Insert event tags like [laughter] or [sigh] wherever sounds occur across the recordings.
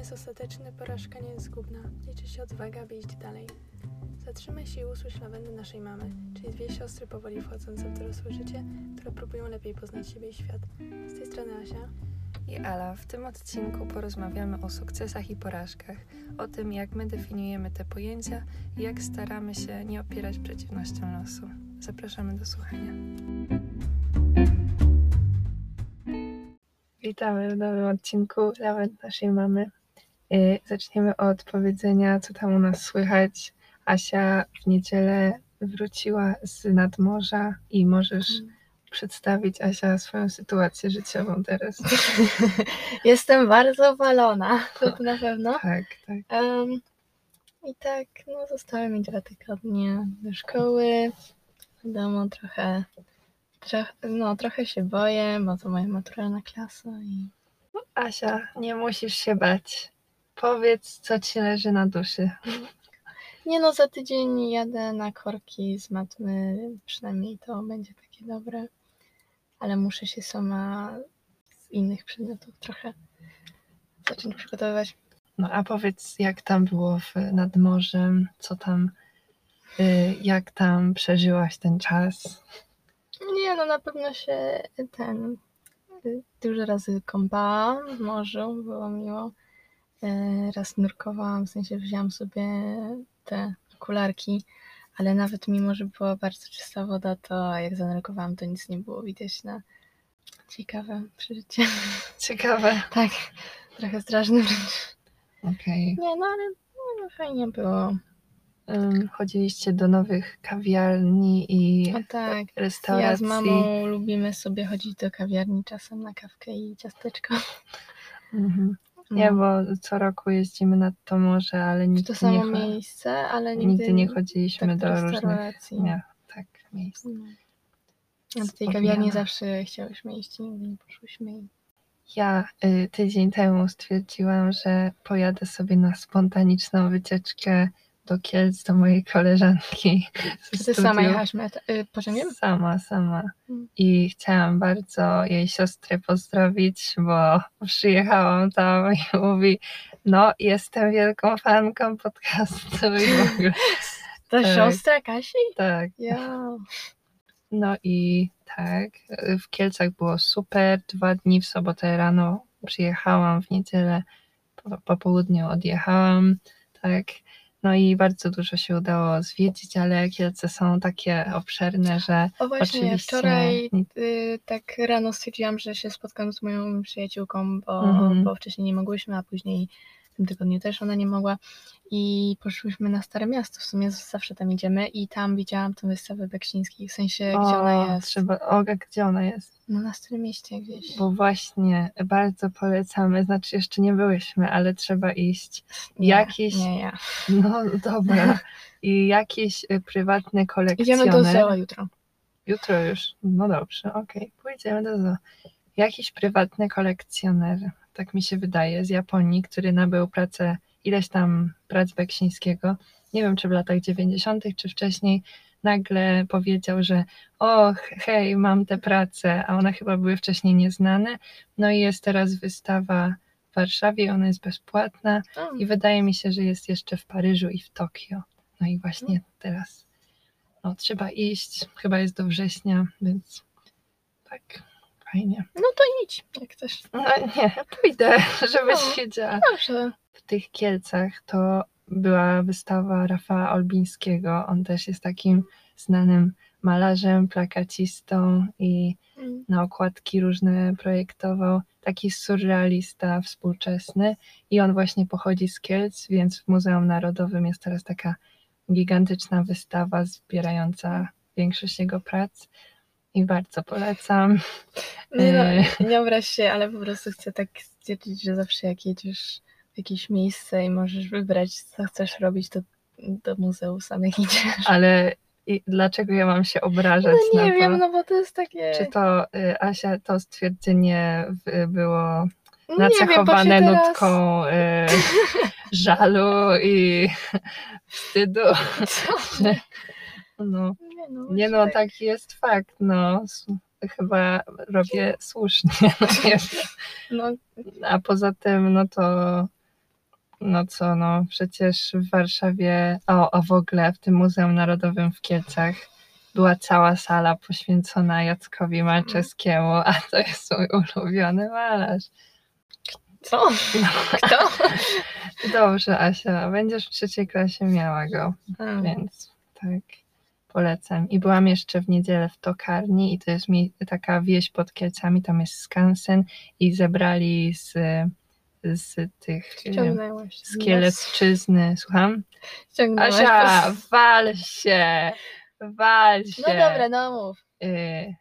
jest ostateczny, porażka nie jest zgubna. Liczy się odwaga, by iść dalej. Zatrzymaj się i usłysz lawendy naszej mamy, czyli dwie siostry powoli wchodzące w dorosłe życie, które próbują lepiej poznać siebie i świat. Z tej strony Asia. i Ala. W tym odcinku porozmawiamy o sukcesach i porażkach, o tym, jak my definiujemy te pojęcia i jak staramy się nie opierać przeciwnościom losu. Zapraszamy do słuchania. Witamy w nowym odcinku Lawent naszej mamy. Yy, Zaczniemy od powiedzenia, co tam u nas słychać. Asia w niedzielę wróciła z nadmorza i możesz przedstawić, Asia, swoją sytuację życiową teraz. [laughs] Jestem bardzo walona, to, [laughs] na pewno. Tak, tak. Em, I tak, no zostały mi dwa tygodnie do szkoły. Wiadomo, trochę, trochę, no trochę się boję, bo to moja maturalna klasa i Asia, nie musisz się bać. Powiedz, co ci leży na duszy. nie no, za tydzień jadę na korki z matmy, przynajmniej to będzie takie dobre, ale muszę się sama z innych przedmiotów trochę zacząć przygotowywać. No a powiedz, jak tam było w, nad morzem, co tam, y, jak tam przeżyłaś ten czas? Nie, no na pewno się ten y, dużo razy kąpałam w morzu, było miło. E, Raz nurkowałam, w sensie wzięłam sobie te okularki, ale nawet mimo, że była bardzo czysta woda, to jak zanurkowałam, to nic nie było widać na ciekawe przeżycie. [laughs] Ciekawe. tak, trochę straszne wręcz. Okej. Nie, no ale no, no, fajnie było. Chodziliście do nowych kawiarni i A tak, restauracji. ja z mamą lubimy sobie chodzić do kawiarni czasem na kawkę i ciasteczko. Mhm. Nie, No. bo co roku jeździmy nad to morze, ale nigdy to samo nie, miejsce, ale nigdy, nigdy nie chodziliśmy tak, do różnych nie, tak, miejsc. No. A do tej kawiarni zawsze chciałyśmy iść nigdy nie poszłyśmy. Ja y, tydzień temu stwierdziłam, że pojadę sobie na spontaniczną wycieczkę do Kielc do mojej koleżanki. ty sama jechałaś y, pociągiem? Sama, sama. Mm. I chciałam bardzo jej siostrę pozdrowić, bo przyjechałam tam i [laughs] mówi, no jestem wielką fanką podcastu i w [laughs] ogóle. To Tak. siostra Kasi? Tak, Ja. no i tak, w Kielcach było super, dwa dni w sobotę rano przyjechałam, w niedzielę po, po południu odjechałam, tak, no i bardzo dużo się udało zwiedzić, ale Kielce są takie obszerne, że O właśnie, Oczywiście. wczoraj y, tak rano stwierdziłam, że się spotkam z moją przyjaciółką, bo, Mhm. bo wcześniej nie mogłyśmy, a później tym tygodniu też ona nie mogła. I poszłyśmy na Stare Miasto, w sumie zawsze tam idziemy i tam widziałam tę wystawę Beksińskiej, w sensie gdzie ona jest. Trzeba, o, gdzie ona jest? No na Starym Mieście gdzieś. Bo właśnie bardzo polecamy, znaczy jeszcze nie byłyśmy, ale trzeba iść. Nie, jakieś- Nie, ja. No dobra. I jakieś y, prywatne kolekcjonery. Idziemy do Zeo jutro. Jutro już. No dobrze, okej. Pójdziemy do zoo. Jakiś prywatny kolekcjoner, tak mi się wydaje, z Japonii, który nabył pracę, ileś tam prac Beksińskiego, nie wiem czy w latach 90., czy wcześniej, nagle powiedział, że och, hej, mam tę pracę, a one chyba były wcześniej nieznane. No i jest teraz wystawa w Warszawie, ona jest bezpłatna i wydaje mi się, że jest jeszcze w Paryżu i w Tokio. No i właśnie teraz no, trzeba iść. Chyba jest do września, więc tak, fajnie. No to idź, jak chcesz. No nie, pójdę, żebyś O. wiedziała. Dobrze. W tych Kielcach to była wystawa Rafała Olbińskiego. On też jest takim znanym malarzem, plakacistą i Mm. na okładki różne projektował. Taki surrealista współczesny i on właśnie pochodzi z Kielc, więc w Muzeum Narodowym jest teraz taka gigantyczna wystawa zbierająca większość jego prac i bardzo polecam. Nie, E. no, nie obraź się, ale po prostu chcę tak stwierdzić, że zawsze jak jedziesz w jakieś miejsce i możesz wybrać, co chcesz robić, to do muzeum samych idziesz. Ale i dlaczego ja mam się obrażać No na nie to? wiem, no bo to jest takie... Czy to, y, Asia, to stwierdzenie było nie wiem, nacechowane teraz... nutką y, [laughs] żalu i wstydu? Co? No, Nie no, nie no, tak. taki jest fakt, no. Chyba robię słusznie, [laughs] no. No, A poza tym, no to no co, no przecież w Warszawie, o, a w ogóle w tym Muzeum Narodowym w Kielcach była cała sala poświęcona Jackowi Malczewskiemu, a to jest mój ulubiony malarz. Co? [laughs] Kto? Dobrze, Asia, będziesz w trzeciej klasie miała go, A, więc tak, polecam. I byłam jeszcze w niedzielę w Tokarni i to jest mi taka wieś pod Kielcami, tam jest skansen i zebrali z, z tych... e, Ściągnęłaś. z Kielecczyzny, słucham? Ściągnęłaś. Asia, wal się, wal się. No dobra, no mów. Y,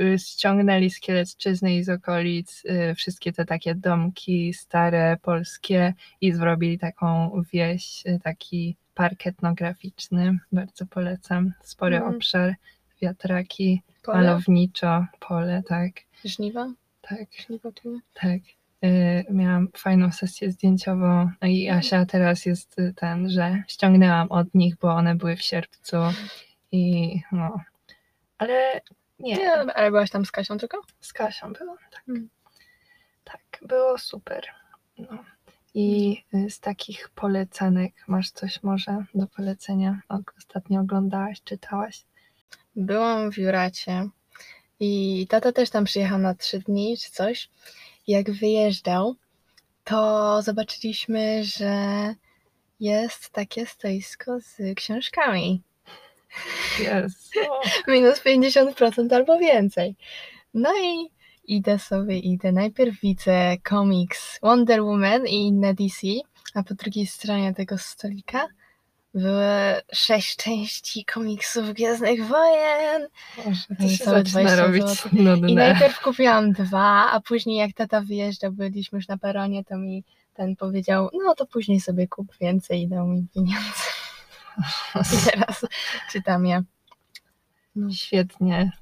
y, ściągnęli z Kielecczyzny i z okolic y, wszystkie te takie domki stare, polskie i zrobili taką wieś, taki park etnograficzny. Bardzo polecam. Spory Mhm. obszar, wiatraki, Pole? malowniczo, pole, tak, Żniwa? tak. Żniwa tu? Tak. Y, Miałam fajną sesję zdjęciową no i Asia teraz jest y, ten, że ściągnęłam od nich, bo one były w sierpcu i no, ale nie, Nie, ale byłaś tam z Kasią tylko? z Kasią było, tak. Mm. Tak, było super. No. I z takich polecanek masz coś może do polecenia? Ostatnio oglądałaś, czytałaś? Byłam w Juracie i tata też tam przyjechał na trzy dni czy coś. Jak wyjeżdżał, to zobaczyliśmy, że jest takie stoisko z książkami. Jezu. [laughs] Minus 50% albo więcej. No i idę sobie, idę. Najpierw widzę komiks Wonder Woman i inne DC, a po drugiej stronie tego stolika były sześć części komiksów Gwiezdnych Wojen. Boże, to się całe zaczyna 20 robić złotych. nudne. I najpierw kupiłam dwa, a później jak tata wyjeżdżał, byliśmy już na peronie, to mi ten powiedział, no to później sobie kup więcej i dał mi pieniądze. [laughs] I teraz czytam je. No, Świetnie.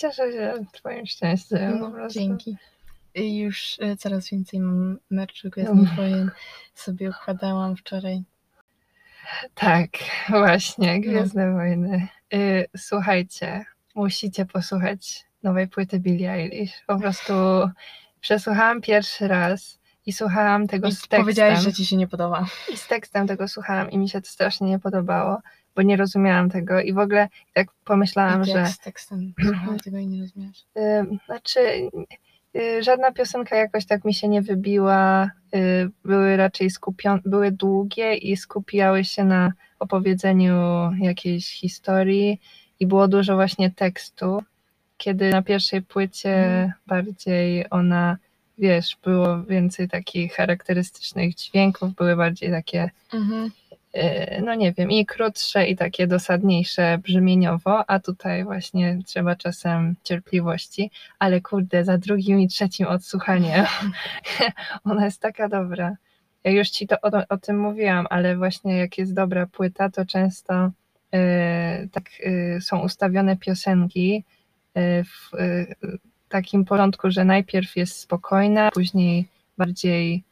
Cieszę się twoim szczęściem po no, prostu. dzięki. Już e, coraz więcej mam merchu Gwiezdnych Wojen. Sobie układałam wczoraj. Tak, właśnie, Gwiezdne Wojny. Y, słuchajcie, musicie posłuchać nowej płyty Billie Eilish. Po prostu przesłuchałam pierwszy raz i słuchałam tego I z tekstem. powiedziałeś, że ci się nie podoba. I z tekstem tego słuchałam i mi się to strasznie nie podobało, bo nie rozumiałam tego i w ogóle tak pomyślałam, I że... jak z tekstem tego i nie rozumiesz. Y, znaczy, y, żadna piosenka jakoś tak mi się nie wybiła. y, Były raczej skupione, były długie i skupiały się na opowiedzeniu jakiejś historii i było dużo właśnie tekstu. Kiedy na pierwszej płycie Mhm. bardziej ona, wiesz, było więcej takich charakterystycznych dźwięków, były bardziej takie Mhm. No nie wiem, i krótsze, i takie dosadniejsze brzmieniowo, a tutaj właśnie trzeba czasem cierpliwości, ale kurde, za drugim i trzecim odsłuchaniem [laughs] ona jest taka dobra. Ja już ci to o, o tym mówiłam, ale właśnie jak jest dobra płyta, to często yy, tak yy, są ustawione piosenki w takim porządku, że najpierw jest spokojna, później bardziej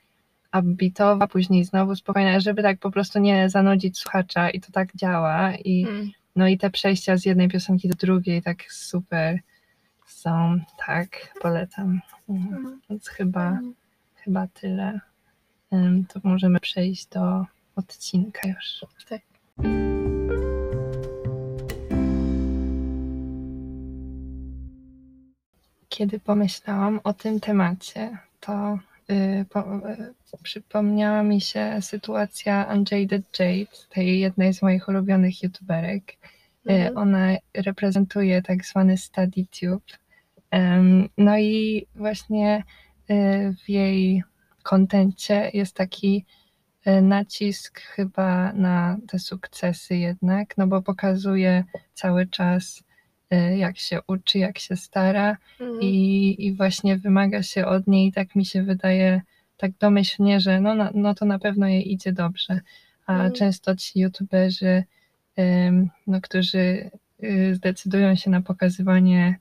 upbeatowa, później znowu spokojna, żeby tak po prostu nie zanudzić słuchacza i to tak działa i Mm. no i te przejścia z jednej piosenki do drugiej tak super są, tak, polecam. Mhm. Mhm. Więc chyba, chyba tyle. Ym, To możemy przejść do odcinka już. Tak. Kiedy pomyślałam o tym temacie, to przypomniała mi się sytuacja Unjaded Jade, tej jednej z moich ulubionych youtuberek. Y, Mhm. Ona reprezentuje tak zwany StudyTube. Em, No i właśnie y, w jej kontencie jest taki y, nacisk chyba na te sukcesy jednak, no bo pokazuje cały czas y, jak się uczy, jak się stara Mhm. i, i właśnie wymaga się od niej, tak mi się wydaje, tak domyślnie, że no, na, no to na pewno jej idzie dobrze. A Mhm. często ci youtuberzy, ym, no, którzy y, zdecydują się na pokazywanie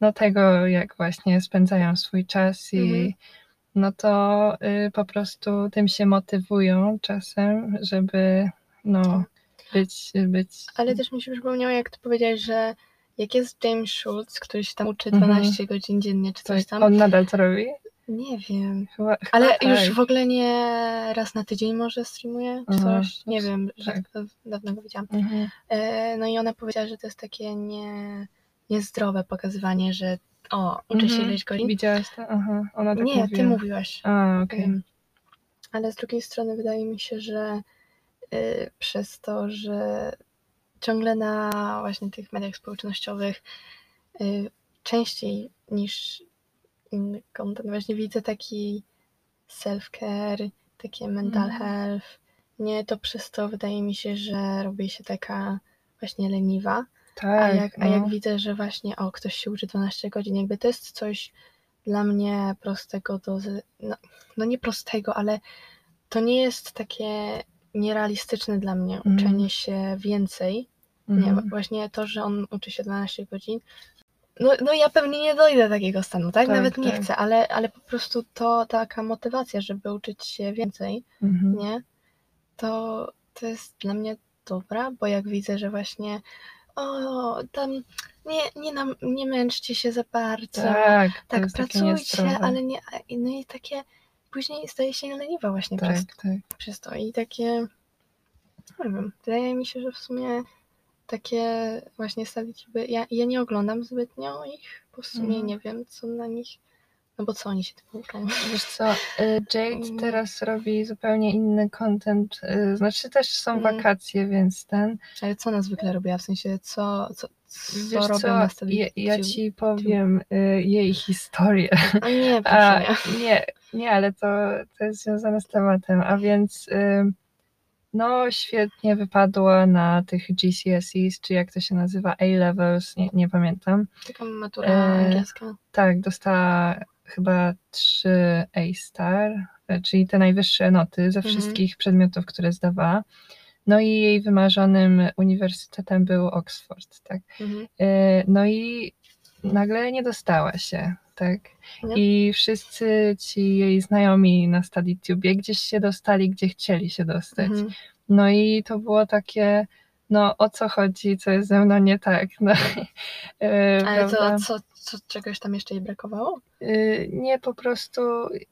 no, tego, jak właśnie spędzają swój czas i Mhm. no to y, po prostu tym się motywują czasem, żeby no, być, być Ale też mi się przypomniało, jak ty powiedziałeś, że jak jest James Schultz, który się tam uczy Mhm. 12 godzin dziennie czy coś tak, tam, on nadal to robi. Nie wiem. Chyba, chyba Ale tak. już w ogóle nie raz na tydzień może streamuje, czy Aha, coś. Nie wiem, tak. rzadko, dawno go widziałam. Mhm. E, no i ona powiedziała, że to jest takie nie, niezdrowe pokazywanie, że o, uczę się Mhm. ileś godzin. Widziałaś to? Aha, ona tak nie, mówiła. ty mówiłaś. A, okej. Ale z drugiej strony wydaje mi się, że y, przez to, że ciągle na właśnie tych mediach społecznościowych y, częściej niż inny content właśnie widzę taki self-care, takie mental Mhm. health. Nie, to przez to wydaje mi się, że robi się taka właśnie leniwa. Tak, A jak, a no. jak widzę, że właśnie o, ktoś się uczy 12 godzin, jakby to jest coś dla mnie prostego do. No, no nie prostego, ale to nie jest takie nierealistyczne dla mnie Mhm. uczenie się więcej. Nie, Mhm. właśnie to, że on uczy się 12 godzin. No, no ja pewnie nie dojdę do takiego stanu, tak? Tak, Nawet nie tak. chcę, ale, ale po prostu to taka motywacja, żeby uczyć się więcej, Mhm. nie? To, to jest dla mnie dobra, bo jak widzę, że właśnie o, tam nie, nie, nam, nie męczcie się za bardzo. Tak, tak, pracujcie, ale nie. No i takie później staje się leniwa właśnie Tak, przez, tak. przez to. I takie. Nie wiem, wydaje mi się, że w sumie takie właśnie statystyki. Ja, ja nie oglądam zbytnio ich, bo w sumie Mhm. nie wiem, co na nich. No bo co oni się tym uczą? Wiesz co, y, Jade Mm. teraz robi zupełnie inny content, y, znaczy też są Mm. wakacje, więc ten, Ale co ona zwykle robiła? W sensie, co, co, co wiesz robią co, na ja, ja ci powiem y, jej historię. A nie, [laughs] A, proszę nie. nie, nie, ale to, to jest związane z tematem, a więc y, no świetnie wypadła na tych GCSEs, czy jak to się nazywa, A-levels, nie, nie pamiętam. Taka matura E, angielska. Tak, dostała chyba 3 A-star, e, czyli te najwyższe noty ze Mhm. wszystkich przedmiotów, które zdawała. No i jej wymarzonym uniwersytetem był Oxford, tak. Mhm. E, No i nagle nie dostała się, tak. Nie? I wszyscy ci jej znajomi na StudyTubie gdzieś się dostali, gdzie chcieli się dostać. Mhm. No i to było takie, no o co chodzi, co jest ze mną nie tak. No, [laughs] e, Ale prawda? to co, co, czegoś tam jeszcze jej brakowało? Y, Nie, po prostu,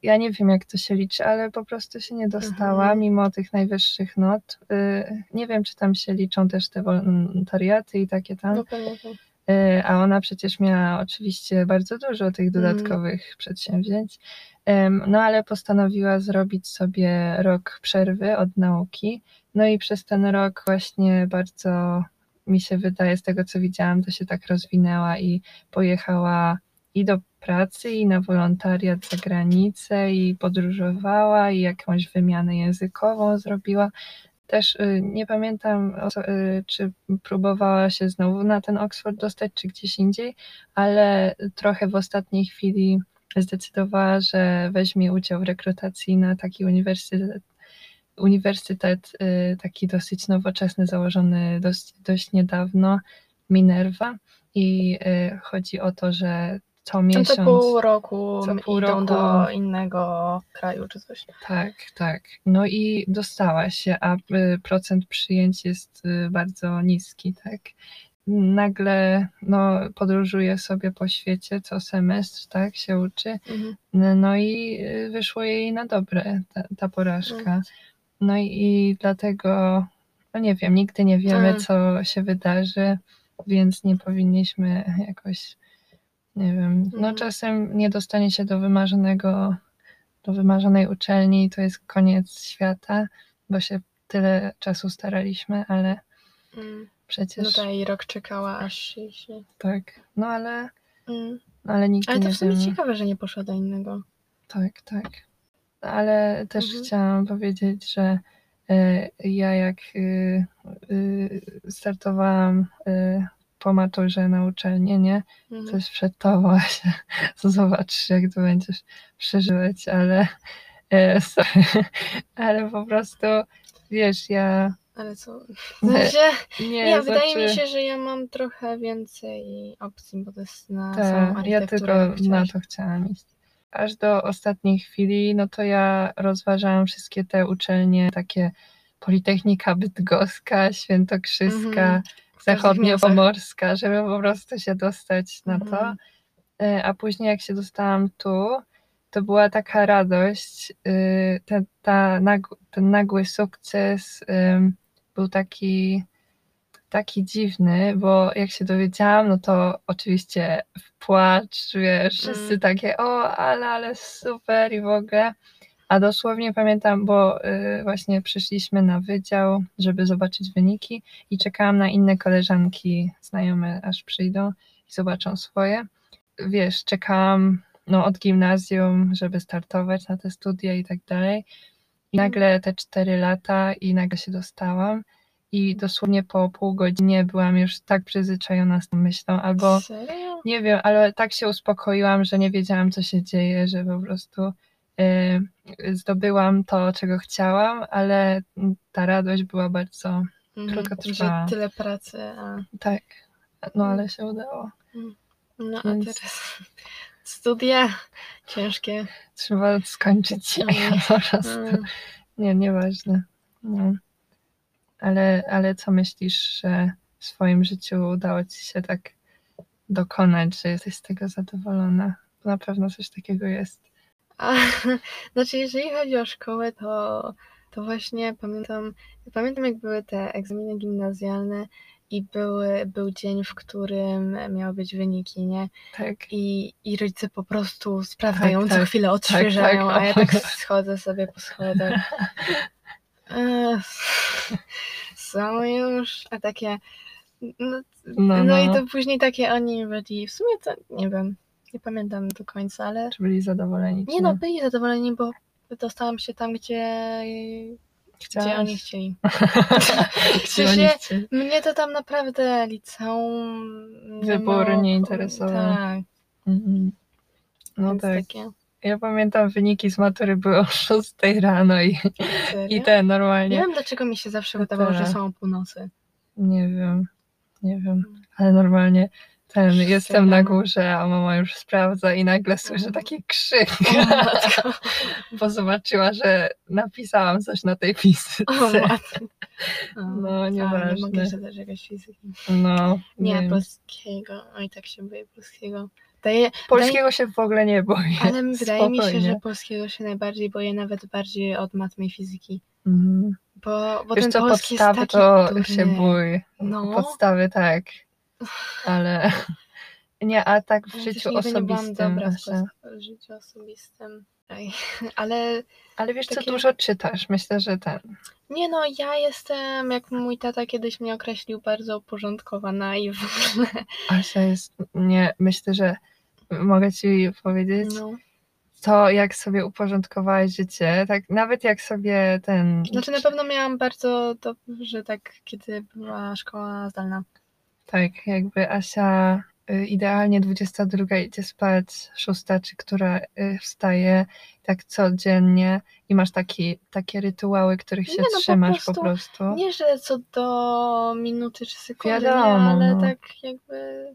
ja nie wiem jak to się liczy, ale po prostu się nie dostała Mhm. mimo tych najwyższych not. Y, Nie wiem, czy tam się liczą też te wolontariaty i takie tam. No pewnie tak. Y, A ona przecież miała oczywiście bardzo dużo tych Mhm. dodatkowych przedsięwzięć. Em, No ale postanowiła zrobić sobie rok przerwy od nauki. No i przez ten rok właśnie bardzo mi się wydaje, z tego co widziałam, to się tak rozwinęła i pojechała i do pracy, i na wolontariat za granicę, i podróżowała, i jakąś wymianę językową zrobiła. Też y, nie pamiętam, y, czy próbowała się znowu na ten Oxford dostać, czy gdzieś indziej, ale trochę w ostatniej chwili zdecydowała, że weźmie udział w rekrutacji na taki uniwersytet, uniwersytet y, taki dosyć nowoczesny, założony dość, dość niedawno, Minerva. I chodzi o to, że co miesiąc. to pół roku co pół idą roku- do innego kraju czy coś. Tak, tak. No i dostała się, a y, procent przyjęć jest y, bardzo niski, tak. Nagle no, podróżuje sobie po świecie co semestr, tak, się uczy. Mhm. No, i y, wyszło jej na dobre ta, ta porażka. No i, i dlatego, no nie wiem, nigdy nie wiemy, Mm. co się wydarzy, więc nie powinniśmy jakoś, nie wiem, no Mhm. czasem nie dostanie się do wymarzonego, do wymarzonej uczelni i to jest koniec świata, bo się tyle czasu staraliśmy, ale Mm. przecież No tak, i rok czekała aż się... tak, no ale, Mm. ale nigdy Ale to nie w sumie ciekawe, że nie poszła do innego. Tak, tak. Ale też Mhm. chciałam powiedzieć, że e, ja jak y, y, startowałam y, po maturze na uczelnię, nie? Mhm. Coś przed tobą, [laughs] się zobaczysz, jak to będziesz przeżywać, ale e, sorry, [laughs] ale po prostu wiesz, ja Ale co? [laughs] Nie, nie, wydaje mi znaczy, się, że ja mam trochę więcej opcji, bo to jest na Tak, samą ja tylko na to chciałam iść. Aż do ostatniej chwili, no to ja rozważałam wszystkie te uczelnie, takie Politechnika Bydgoska, Świętokrzyska, Mhm. Zachodniopomorska, żeby po prostu się dostać na to. Mhm. E, A później jak się dostałam tu, to była taka radość, y, ten, ta nag, ten nagły sukces był taki, taki dziwny, bo jak się dowiedziałam, no to oczywiście w płacz, wiesz, wszyscy Mm. takie, o, ale, ale super i w ogóle. A dosłownie pamiętam, bo y, właśnie przyszliśmy na wydział, żeby zobaczyć wyniki i czekałam na inne koleżanki znajome, aż przyjdą i zobaczą swoje. Wiesz, czekałam no, od gimnazjum, żeby startować na te studia i tak dalej. I nagle te cztery lata i nagle się dostałam i dosłownie po pół godzinie byłam już tak przyzwyczajona z tą myślą, albo Serio? nie wiem, ale tak się uspokoiłam, że nie wiedziałam, co się dzieje, że po prostu zdobyłam to, czego chciałam, ale ta radość była bardzo Mhm, krótkotrwała. Że tyle pracy, a... tak. No ale się udało. No a Więc- teraz [laughs] studia ciężkie. Trzeba skończyć je Mm. po prostu. Mm. Nie, nieważne. No. Ale, ale co myślisz, że w swoim życiu udało ci się tak dokonać, że jesteś z tego zadowolona? Bo na pewno coś takiego jest. A, [laughs] znaczy, jeżeli chodzi o szkołę, to, to właśnie pamiętam, pamiętam jak były te egzaminy gimnazjalne i były, był dzień, w którym miały być wyniki, nie? Tak. I, i rodzice po prostu sprawdzają, Tak, co tak. chwilę odświeżają, tak. a ja tak [laughs] schodzę sobie po schodach. [laughs] Są już, a takie... No, No, no, i no. to później takie oni byli, w sumie to nie wiem, nie pamiętam do końca, ale Czy byli zadowoleni? nie czy no, byli zadowoleni, bo dostałam się tam, gdzie, Chciałaś? gdzie oni chcieli. [laughs] Gdzie oni chcieli? Mnie to tam naprawdę liceum... Wybór no, nie interesował. Tak, Mhm. No więc tak. takie... Ja pamiętam wyniki z matury były o 6 rano i, i te Nie normalnie. wiem, dlaczego mi się zawsze wydawało, że są o północy. Nie wiem, nie wiem, ale normalnie ten, jestem na górze, a mama już sprawdza i nagle słyszę taki krzyk, O [laughs] bo zobaczyła, że napisałam coś na tej. O, [laughs] No, a, Nie mogę nieważne. zadać jakoś fizyki. No, Nie, wiem. polskiego. Oj, tak się boję polskiego. Daje, Polskiego się w ogóle nie boję. ale wydaje mi się, Spokojnie. że polskiego się najbardziej boję, nawet bardziej od matmy i fizyki. Mhm. Bo, bo Wiesz ten co, polski podstawy to durny. się bój. No. Podstawy tak, ale [laughs] nie, a tak w Ja życiu osobistym. dobra w życiu osobistym. [laughs] Ale Ale wiesz co, Takie- dużo czytasz. Myślę, że ten. nie no, ja jestem, jak mój tata kiedyś mnie określił, bardzo uporządkowana i [laughs] w ogóle. Asia jest, nie, myślę, że mogę ci powiedzieć, No. to jak sobie uporządkowałaś życie, tak nawet jak sobie ten. Znaczy na pewno miałam bardzo dobrze tak, kiedy była szkoła zdalna. Tak, jakby Asia y, idealnie 22 idzie spać, szósta czy która y, wstaje tak codziennie i masz taki, takie rytuały, których się Nie, no po trzymasz po prostu prostu. Nie, że co do minuty czy sekundy, Wiadomo, ale no. tak jakby...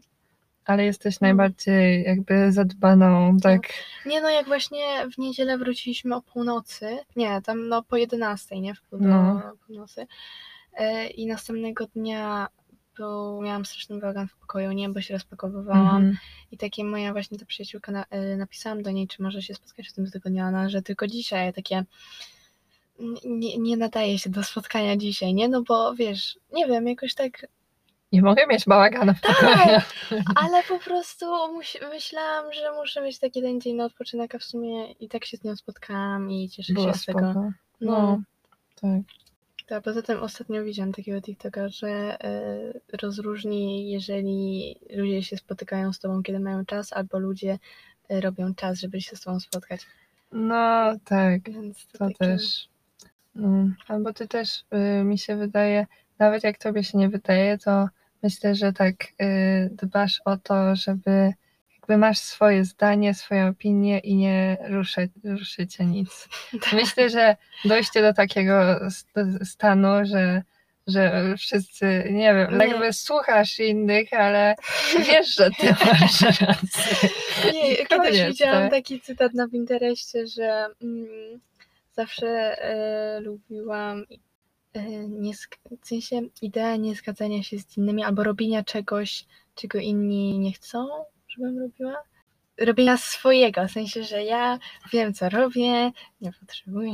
Ale jesteś najbardziej jakby zadbaną, tak. Nie no, jak właśnie w niedzielę wróciliśmy o północy, nie, tam no po 11, nie, w pół do No. północy e, i następnego dnia był, miałam straszny bałagan w pokoju, nie, bo się rozpakowywałam Mhm. i takie moja właśnie ta przyjaciółka, na, e, napisałam do niej, czy może się spotkać w tym tygodniu, ona, że tylko dzisiaj, takie nie, nie nadaje się do spotkania dzisiaj, nie, no bo wiesz, nie wiem, jakoś tak Nie mogę mieć bałagana w Tak. pokoju. [laughs] Ale po prostu myślałam, że muszę mieć taki jeden dzień na odpoczynek, a w sumie i tak się z nią spotkałam i cieszę Było się z tego. No, No, tak. Tak, poza tym ostatnio widziałam takiego TikToka, że y, rozróżni, jeżeli ludzie się spotykają z tobą, kiedy mają czas, albo ludzie y, robią czas, żeby się z tobą spotkać. No, tak. Więc to, To też. Mm, Albo ty też y, mi się wydaje, nawet jak tobie się nie wydaje, to myślę, że tak y, dbasz o to, żeby jakby masz swoje zdanie, swoją opinię i nie ruszy, ruszycie nic. [laughs] Tak. Myślę, że dojście do takiego st- stanu, że, że wszyscy, nie wiem, Nie. jakby słuchasz innych, ale wiesz, że ty [laughs] masz rację. Nie, kiedyś widziałam tak? taki cytat na Pinterestie, że mm, zawsze e, lubiłam e, nie, w sensie idea niezgadzania się z innymi albo robienia czegoś, czego inni nie chcą, żebym robiła. robienia swojego, w sensie, że ja wiem, co robię, nie potrzebuję.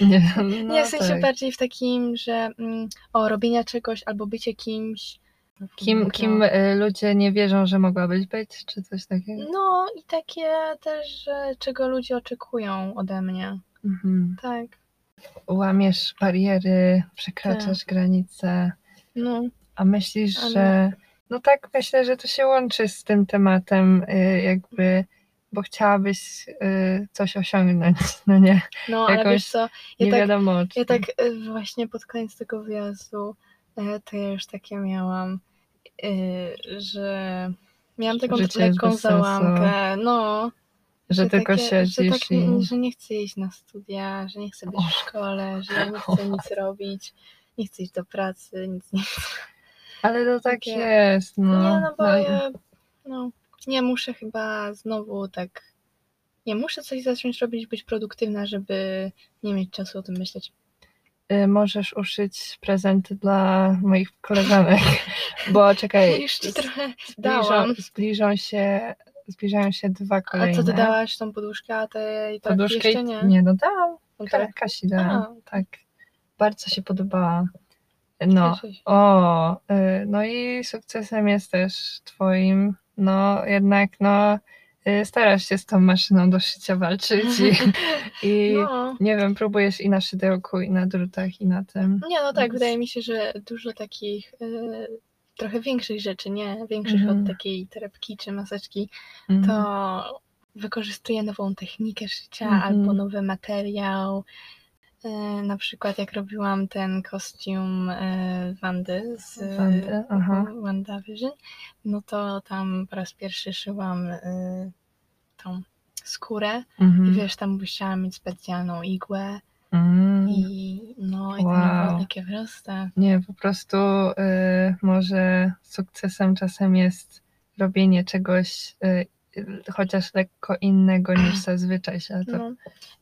Nie, no [laughs] nie, w sensie tak. bardziej w takim, że mm, o, robienia czegoś albo bycie kimś. Kim, kim y, ludzie nie wierzą, że mogłabyś być, czy coś takiego? No i takie też, że czego ludzie oczekują ode mnie. Mhm. Tak. Łamiesz bariery, przekraczasz granice, No, a myślisz, Ale- że. No tak, myślę, że to się łączy z tym tematem, y, jakby, bo chciałabyś y, coś osiągnąć, no nie? no ale wiesz co, ja Nie tak, wiadomo. o czym. ja tak e, właśnie pod koniec tego wyjazdu to ja już takie miałam, że miałam taką lekką załamkę, no. że, tylko takie, siedzisz że, tak, i. że nie chcę iść na studia, że nie chcę być w szkole, że ja nie chcę nic robić, nie chcę iść do pracy, nic nie chcę. Ale to tak takie- jest, no. nie, no bo no, ja, no, nie muszę chyba znowu tak, nie muszę coś zacząć robić, być produktywna, żeby nie mieć czasu o tym myśleć. y, możesz uszyć prezenty dla moich koleżanek, [laughs] bo czekaj, Już ci trochę zbliżą, dałam. zbliżą się, zbliżają się dwa A kolejne. co ty dałaś, tą poduszkę, a tej tak Poduszkę jeszcze i- nie? Nie, no dałam. No Ka- tak, Kasi dałam, A. tak. Bardzo się podobała. No, o, y, no i sukcesem jest też twoim, no jednak no y, starasz się z tą maszyną do szycia walczyć i, [laughs] i No. nie wiem, próbujesz i na szydełku, i na drutach, i na tym. Nie, no tak, Więc- wydaje mi się, że dużo takich y, trochę większych rzeczy, nie? Większych Mhm. od takiej torebki czy maseczki, Mhm. to wykorzystuję nową technikę szycia Mhm. albo nowy materiał. Y, na przykład jak robiłam ten kostium y, Wandy z Wandy, aha. WandaVision, no to tam po raz pierwszy szyłam tą skórę Mhm. i wiesz, tam musiałam mieć specjalną igłę Mm. i no i to nie Wow. było takie proste. Nie, po prostu y, może sukcesem czasem jest robienie czegoś y, chociaż lekko innego niż zazwyczaj się to No.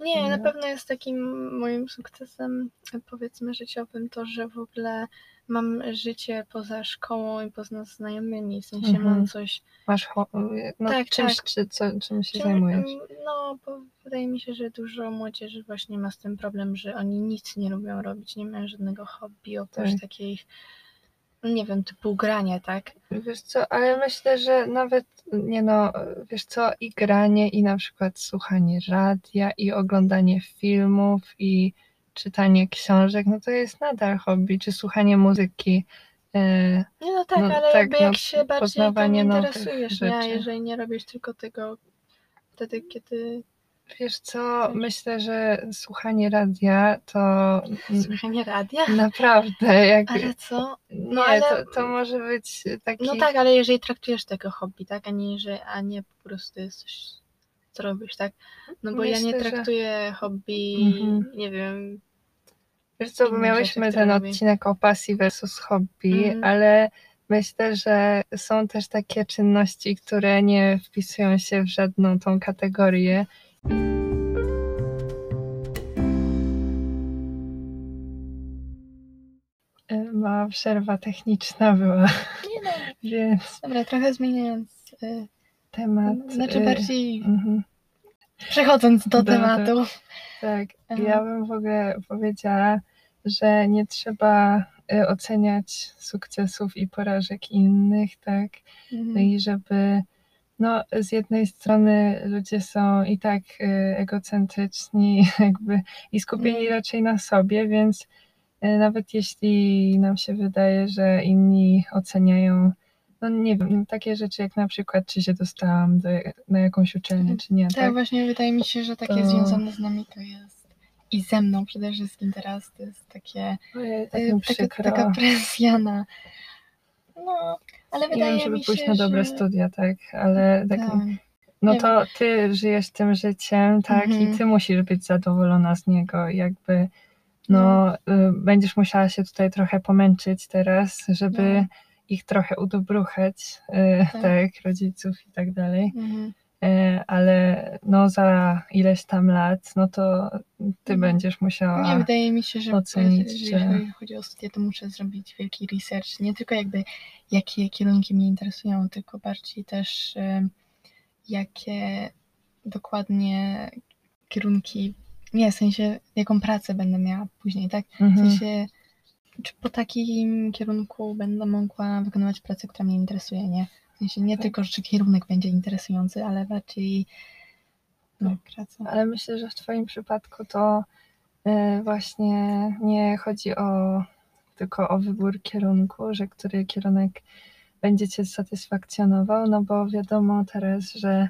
Nie, na No. pewno jest takim moim sukcesem, powiedzmy, życiowym to, że w ogóle mam życie poza szkołą i poza znajomymi, w sensie Mhm. mam coś, masz ho- no, Tak, czymś, tak. Czy, co, czym się czym- zajmujesz. no bo wydaje mi się, że dużo młodzieży właśnie ma z tym problem, że oni nic nie lubią robić, nie mają żadnego hobby oprócz Tak. takich, nie wiem, typu granie, tak? Wiesz co, ale myślę, że nawet, nie no, wiesz co, i granie, i na przykład słuchanie radia, i oglądanie filmów, i czytanie książek, no to jest nadal hobby, czy słuchanie muzyki. y, Nie, no tak, No ale tak, jakby no, jak się bardziej tym interesujesz, nie? A jeżeli nie robisz tylko tego wtedy, kiedy Wiesz co, myślę, że słuchanie radia to słuchanie radia. naprawdę jak... Ale co? Nie, ale- to, to może być taki... No tak, ale jeżeli traktujesz tego hobby, tak, a nie, że, a nie po prostu jest coś, co robisz, tak? No bo ja nie Myślę, że- traktuję hobby, Mhm. nie wiem, Wiesz co, bo miałyśmy ten odcinek o pasji versus hobby, Mhm. ale myślę, że są też takie czynności, które nie wpisują się w żadną tą kategorię. Y, Mała przerwa techniczna była, nie no, [laughs] więc dobra, trochę zmieniając, y, temat... znaczy y, bardziej mhm. przechodząc do Do- tematu. Tak, Mhm. ja bym w ogóle powiedziała, że nie trzeba y, oceniać sukcesów i porażek innych, tak? No Mhm. i żeby, no, z jednej strony ludzie są i tak y, egocentryczni, [laughs] jakby i skupieni Mhm. raczej na sobie, więc y, nawet jeśli nam się wydaje, że inni oceniają, no nie wiem, takie rzeczy jak na przykład, czy się dostałam do, na jakąś uczelnię, Mhm. czy nie, Tak, tak? właśnie wydaje mi się, że takie To- związane z nami to jest i ze mną przede wszystkim teraz to jest takie Ojej, tak y, taka, taka presja na no, ale wydaje żeby mi pójść się, na dobre że... studia, tak, ale tak, Tak. no to ty żyjesz tym życiem, tak, Mhm. i ty musisz być zadowolona z niego, jakby, no, y, będziesz musiała się tutaj trochę pomęczyć teraz, żeby No. ich trochę udobruchać, y, Tak. tak, rodziców i tak dalej, Mhm. Y, ale no za ileś tam lat, no to ty Mhm. będziesz musiała, Nie, wydaje mi się, że, ocenić, że jeżeli chodzi o studia, to muszę zrobić wielki research. Nie tylko jakby jakie kierunki mnie interesują, tylko bardziej też jakie dokładnie kierunki, nie, w sensie jaką pracę będę miała później, tak? W Mhm. sensie, czy po takim kierunku będę mogła wykonywać pracę, która mnie interesuje, nie? Sensie nie Tak. tylko, że kierunek będzie interesujący, ale bardziej no, praca. Ale myślę, że w Twoim przypadku to y, właśnie nie chodzi o tylko o wybór kierunku, że który kierunek będzie Cię satysfakcjonował, no bo wiadomo teraz, że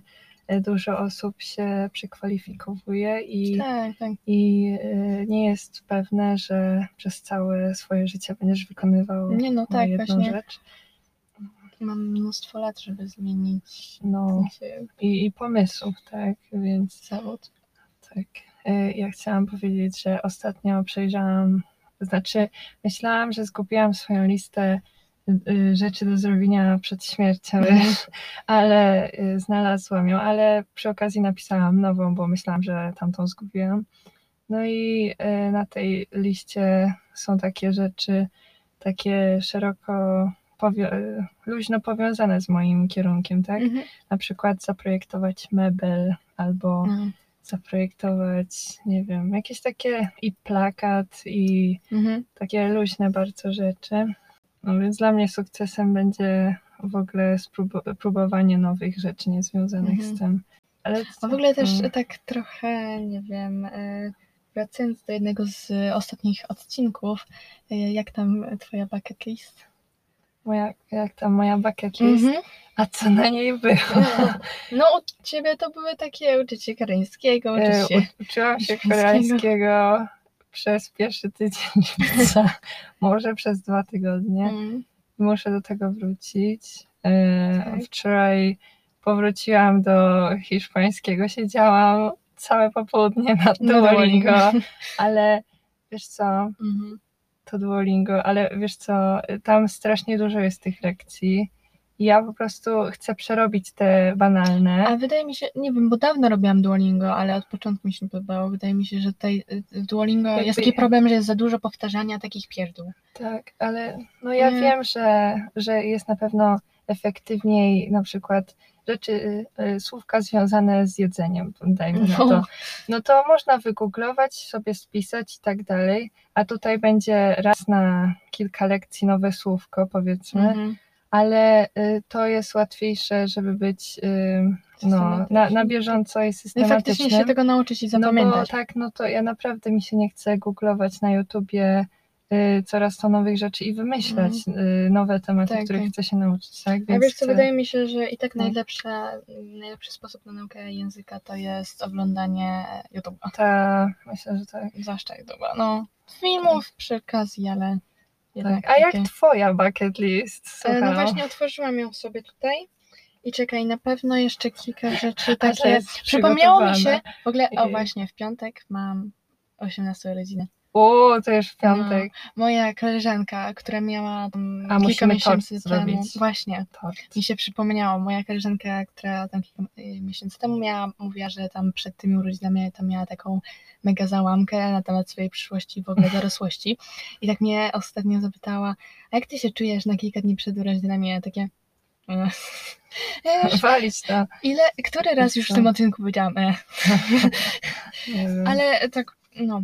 y, dużo osób się przekwalifikowuje i, Tak, tak. i y, nie jest pewne, że przez całe swoje życie będziesz wykonywał Nie no, tak, jedną właśnie. rzecz. Mam mnóstwo lat, żeby zmienić w No sensie i, i pomysłów, tak, więc zawód. Tak. Y, Ja chciałam powiedzieć, że ostatnio przejrzałam, to znaczy myślałam, że zgubiłam swoją listę y, y, rzeczy do zrobienia przed śmiercią, Mhm. ale znalazłam ją, ale przy okazji napisałam nową, bo myślałam, że tamtą zgubiłam. No i na tej liście są takie rzeczy, takie szeroko, powio- luźno powiązane z moim kierunkiem, tak? Mhm. Na przykład zaprojektować mebel albo No. zaprojektować, nie wiem, jakieś takie i plakat, i Mhm. takie luźne bardzo rzeczy. No więc dla mnie sukcesem będzie w ogóle sprób- próbowanie nowych rzeczy niezwiązanych Mhm. z tym. Ale A w ogóle też Mm. tak trochę, nie wiem, e, wracając do jednego z ostatnich odcinków, e, jak tam twoja bucket list? Moja, jak tam moja bucket list, Mhm. a co na niej było? [laughs] No u ciebie to były takie uczyć się koreańskiego, E, się... u- Uczyłam się koreańskiego przez pierwszy tydzień [laughs] lipca, może przez dwa tygodnie. Mm. Muszę do tego wrócić. E, Tak. Wczoraj powróciłam do hiszpańskiego, siedziałam całe popołudnie na Duolingo. [laughs] Ale wiesz co, Mhm. To Duolingo, ale wiesz co, tam strasznie dużo jest tych lekcji. Ja po prostu chcę przerobić te banalne. A wydaje mi się, nie wiem, bo dawno robiłam Duolingo, ale od początku mi się podobało. Wydaje mi się, że tutaj Duolingo Jakby- jest taki problem, że jest za dużo powtarzania takich pierdół. Tak, ale no ja Nie. wiem, że, że jest na pewno efektywniej na przykład rzeczy, y, y, słówka związane z jedzeniem, dajmy na No. to. No to można wygooglować, sobie spisać i tak dalej, a tutaj będzie raz na kilka lekcji nowe słówko, powiedzmy, Mhm. ale y, to jest łatwiejsze, żeby być no, na, na bieżąco i No i faktycznie się tego nauczyć i No bo zapamiętać. tak, no to ja naprawdę mi się nie chcę googlować na YouTubie coraz to nowych rzeczy i wymyślać y, nowe tematy, Tak, których tak. chcę się nauczyć, tak? A wiesz co, wydaje mi się, że i tak No. najlepsze, najlepszy sposób na naukę języka to jest oglądanie YouTube'a. Ta, myślę, że tak. Zwłaszcza YouTube'a. No, filmów przy okazji, ale jednak tak. A jak twoja bucket list? E, Słucham. No właśnie otworzyłam ją sobie tutaj. I czekaj, na pewno jeszcze kilka rzeczy takie. Przypomniało mi się, w ogóle, o właśnie, w piątek mam 18 urodziny. O, to już w piątek. Moja koleżanka, która miała tam A kilka miesięcy temu, zrobić. właśnie, Tort. mi się przypomniało, moja koleżanka, która tam kilka y, miesięcy temu miała, mówiła, że tam przed tymi urodzinami tam miała taką mega załamkę na temat swojej przyszłości, w ogóle [laughs] dorosłości. I tak mnie ostatnio zapytała, a jak ty się czujesz na kilka dni przed urodzinami? Ja takie... "E, [laughs] e, Walić to. Ile, który raz już w tym odcinku powiedziałam e. [laughs] Ale tak, no,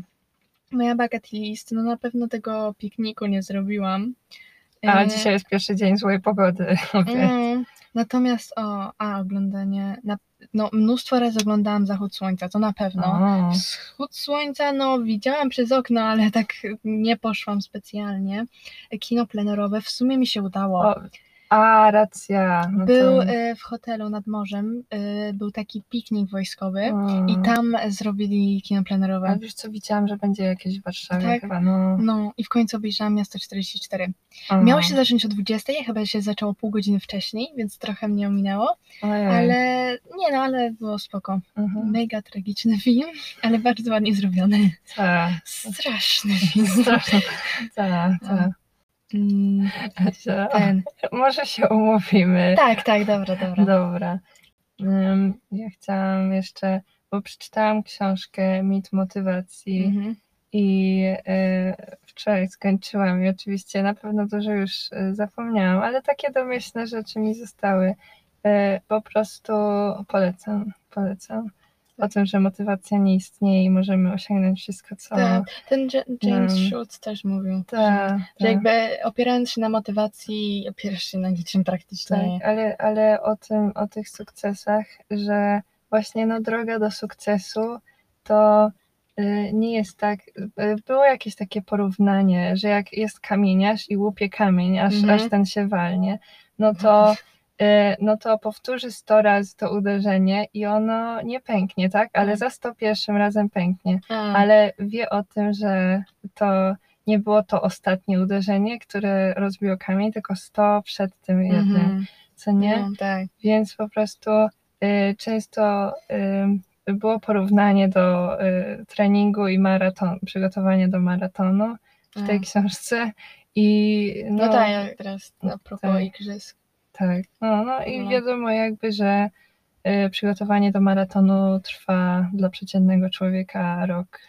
moja bucket list, no na pewno tego pikniku nie zrobiłam. A E, dzisiaj jest pierwszy dzień złej pogody. [laughs] Mm, natomiast o, a oglądanie, na, no mnóstwo razy oglądałam zachód słońca, to na pewno. O, Wschód słońca, no widziałam przez okno, ale tak nie poszłam specjalnie. Kino plenerowe w sumie mi się udało. o, a, racja. No Był to... e, w hotelu nad morzem, e, był taki piknik wojskowy Mm. i tam zrobili kino plenerowe. Ale wiesz co, widziałam, że będzie jakieś w Warszawie Tak? chyba, no. No i w końcu obejrzałam Miasto 44. O, Miało się zacząć o 20, chyba się zaczęło pół godziny wcześniej, więc trochę mnie ominęło, Ojej. ale nie no, ale było spoko. Mhm. Mega tragiczny film, [laughs] ale bardzo ładnie zrobiony. Tak. Straszny film. Strasznie. Tak, tak. Mm, Ten. [laughs] Może się umówimy. Tak, tak, dobra, dobra. Dobra. Ym, Ja chciałam jeszcze, bo przeczytałam książkę Mit Motywacji Mhm. i y, wczoraj skończyłam i oczywiście na pewno dużo już y, zapomniałam, ale takie domyślne rzeczy mi zostały. E, Po prostu polecam, polecam. O tym, że motywacja nie istnieje i możemy osiągnąć wszystko, co... Tak, ten Ja- James No. Schultz też mówił, Ta, że, że ta. jakby opierając się na motywacji, opierasz się na niczym praktycznie. Tak, ale, ale o tym, o tych sukcesach, że właśnie no droga do sukcesu to y, nie jest tak, y, było jakieś takie porównanie, że jak jest kamieniarz i łupie kamień, aż, Mhm. aż ten się walnie, no to, [laughs] no to powtórzy 100 razy to uderzenie i ono nie pęknie, tak? Ale Tak. za 101 razem pęknie ale wie o tym, że to nie było to ostatnie uderzenie, które rozbiło kamień, tylko 100 przed tym jednym, mhm. co nie? No, tak. Więc po prostu y, często y, było porównanie do y, treningu i maraton, przygotowania do maratonu w tej książce i No, no, tak, teraz a propos tak. igrzysk. Tak, no, no i No. wiadomo jakby, że y, przygotowanie do maratonu trwa dla przeciętnego człowieka rok,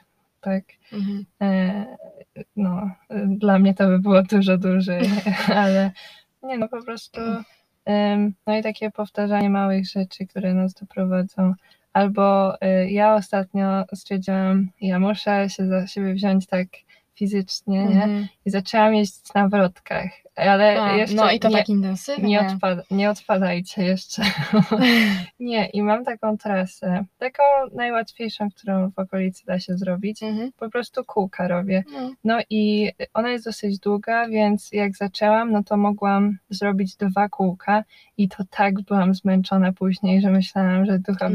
tak? Mhm. E, no, dla mnie to by było dużo dłużej, [laughs] ale nie no, po prostu em, no i takie powtarzanie małych rzeczy, które nas doprowadzą. Albo e, ja ostatnio stwierdziłam, ja muszę się za siebie wziąć tak fizycznie, nie? Mhm. I zaczęłam jeździć na wrotkach, ale A, jeszcze no i to nie, tak intensywnie. nie, odpad, nie odpadajcie jeszcze. [laughs] nie, i mam taką trasę, taką najłatwiejszą, którą w okolicy da się zrobić. Mhm. Po prostu kółka robię. No. No i ona jest dosyć długa, więc jak zaczęłam, no to mogłam zrobić dwa kółka i to tak byłam zmęczona później, że myślałam, że ducha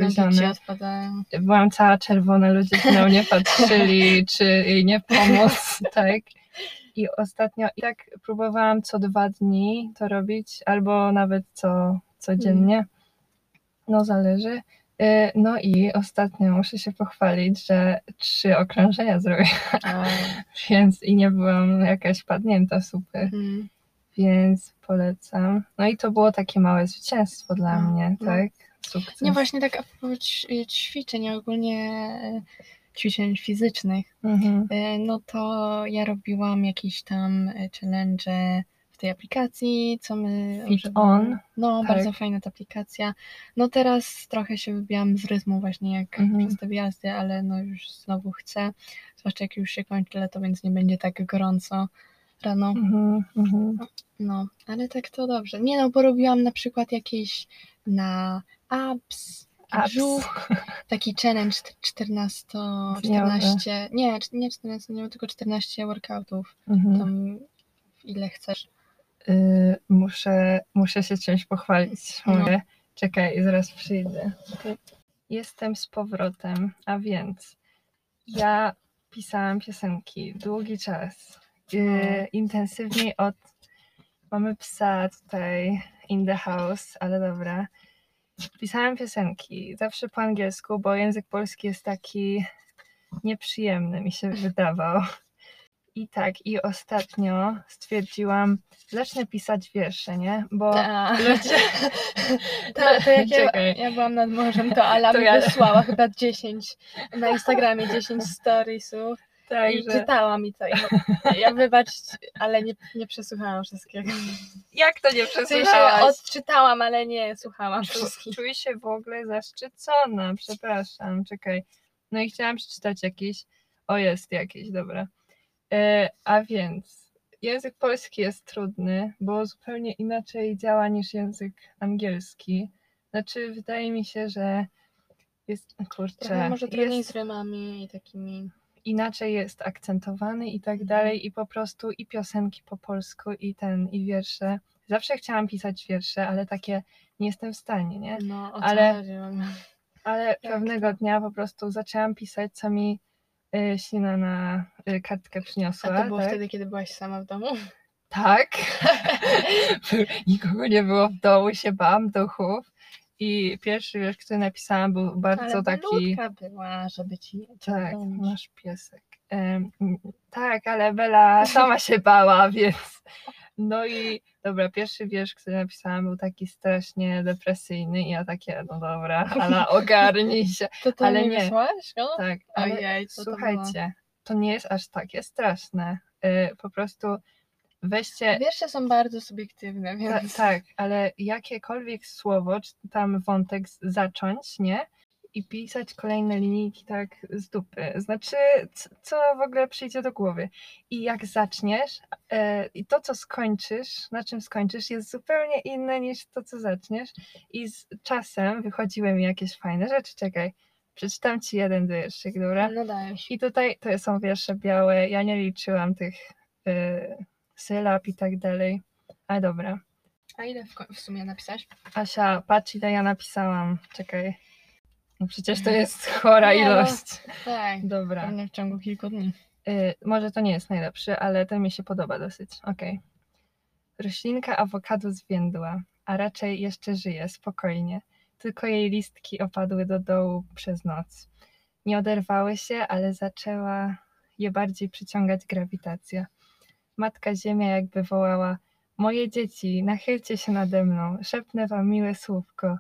odpadają. Byłam cała czerwona, ludzie na mnie [laughs] patrzyli, czy jej nie pomóc, tak. I ostatnio i tak próbowałam co dwa dni to robić, albo nawet co codziennie. No zależy. Y, No i ostatnio muszę się pochwalić, że trzy okrążenia [laughs] zrobiłam, więc i nie byłam jakaś padnięta super, mhm. więc polecam. No i to było takie małe zwycięstwo dla No, mnie, no. tak? Sukces. Nie, właśnie tak a propos ćwiczeń, ogólnie e, ćwiczeń fizycznych, Mhm. e, no to ja robiłam jakieś tam e, challenge w tej aplikacji, co my Fit używamy. On. No, Tak. bardzo fajna ta aplikacja. No teraz trochę się wybijam z rytmu właśnie jak Mhm. przez te wjazdy, ale no już znowu chcę, zwłaszcza jak już się kończy lato, więc nie będzie tak gorąco rano. Mhm. Mhm. No, ale tak to dobrze. Nie no, bo robiłam na przykład jakieś na Abs. Brzuch, taki challenge 14, Dniowy. 14, nie, nie 14 dni, tylko 14 workoutów, Mhm. tam ile chcesz. Y, muszę, muszę się czymś pochwalić. No. Czekaj, zaraz przyjdę. Jestem z powrotem, a więc ja pisałam piosenki długi czas. Y, No. intensywniej od. Mamy psa tutaj in the house, ale dobra. Pisałam piosenki zawsze po angielsku, bo język polski jest taki nieprzyjemny, mi się wydawał. I tak, i ostatnio stwierdziłam, zacznę pisać wiersze, nie? Bo Ta. ludzie. [laughs] To, to jak ja, ja byłam nad morzem, to Ala To mi ja- wysłała chyba 10 na Instagramie 10 storiesów i Także, czytałam i co. I ja wybacz, ale nie, nie przesłuchałam wszystkiego. jak to nie przesłuchałaś? odczytałam, ale nie słuchałam wszystkich. Czuję się w ogóle zaszczycona, przepraszam, czekaj. No i chciałam przeczytać jakiś. O, jest jakiś, dobra. E, a więc język polski jest trudny, bo zupełnie inaczej działa niż język angielski. Znaczy, wydaje mi się, że jest, kurczę, Trochę może trudniej jest, z rymami i takimi. Inaczej jest akcentowany i tak dalej i po prostu i piosenki po polsku i ten, i wiersze. Zawsze chciałam pisać wiersze, ale takie nie jestem w stanie, nie? No, o Ale- Ale pewnego dnia po prostu zaczęłam pisać, co mi y, Sina na y, kartkę przyniosła. A to było tak? wtedy, kiedy byłaś sama w domu? Tak. [laughs] [laughs] Nikogo nie było w domu, się bałam duchów. I pierwszy wiersz, który napisałam, był bardzo Ale taki. była, żeby ci Tak, masz piesek. Em, m, tak, ale Bela sama się bała, [laughs] więc. No i dobra, pierwszy wiersz, który napisałam, był taki strasznie depresyjny i ja takie, no dobra, ale [laughs] ogarnij się. To ty ale nie. wysłałaś go? Tak, ale Ojej, to słuchajcie, to nie jest aż takie straszne. Y, Po prostu weźcie Wiersze są bardzo subiektywne, Ta, więc... tak, ale jakiekolwiek słowo, czy tam wątek zacząć, nie? I pisać kolejne linijki tak z dupy. Znaczy, co w ogóle przyjdzie do głowy. I jak zaczniesz, e, i to, co skończysz, na czym skończysz, jest zupełnie inne niż to, co zaczniesz. I z czasem wychodziły mi jakieś fajne rzeczy. Czekaj, przeczytam ci jeden wierszyk, dobra? No dajesz. I tutaj to są wiersze białe. Ja nie liczyłam tych y, sylab i tak dalej. Ale dobra. A ile w, w sumie napisałeś? Asia, patrz ile ja napisałam. Czekaj. No przecież to jest chora Nie no. ilość. Tak, Dobra. pewnie w ciągu kilku dni. Y, może to nie jest najlepszy, ale ten mi się podoba dosyć. Okej. Roślinka awokado zwiędła, a raczej jeszcze żyje spokojnie. Tylko jej listki opadły do dołu przez noc. Nie oderwały się, ale zaczęła je bardziej przyciągać grawitacja. Matka Ziemia jakby wołała: Moje dzieci, nachylcie się nade mną, szepnę wam miłe słówko.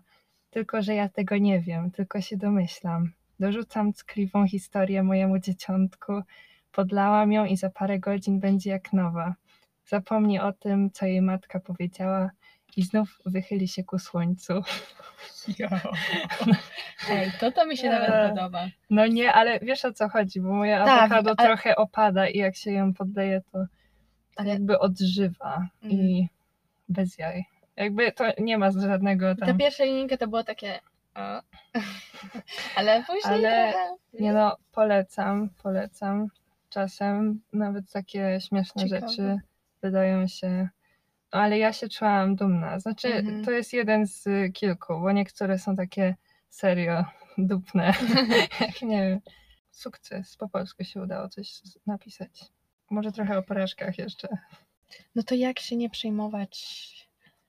Tylko, że ja tego nie wiem, tylko się domyślam. Dorzucam ckliwą historię mojemu dzieciątku, Podlałam ją i za parę godzin będzie jak nowa. Zapomni o tym, co jej matka powiedziała i znów wychyli się ku słońcu. [laughs] Ej, to to mi się nawet Eee. podoba. No nie, ale wiesz o co chodzi, bo moje Tak, awokado ale- trochę opada i jak się ją podleje, to Ale- jakby odżywa i bez jaj. Jakby to nie ma żadnego Ta tam... pierwsza linijka to było takie... O. [laughs] Ale później Ale- trochę... Nie no, polecam, polecam. Czasem nawet takie śmieszne Ciekawe. rzeczy wydają się. no, Ale ja się czułam dumna. Znaczy, Mhm. to jest jeden z kilku, bo niektóre są takie serio dupne. [laughs] [laughs] Jak nie wiem. Sukces. Po polsku się udało coś napisać. Może trochę o porażkach jeszcze. No to jak się nie przejmować...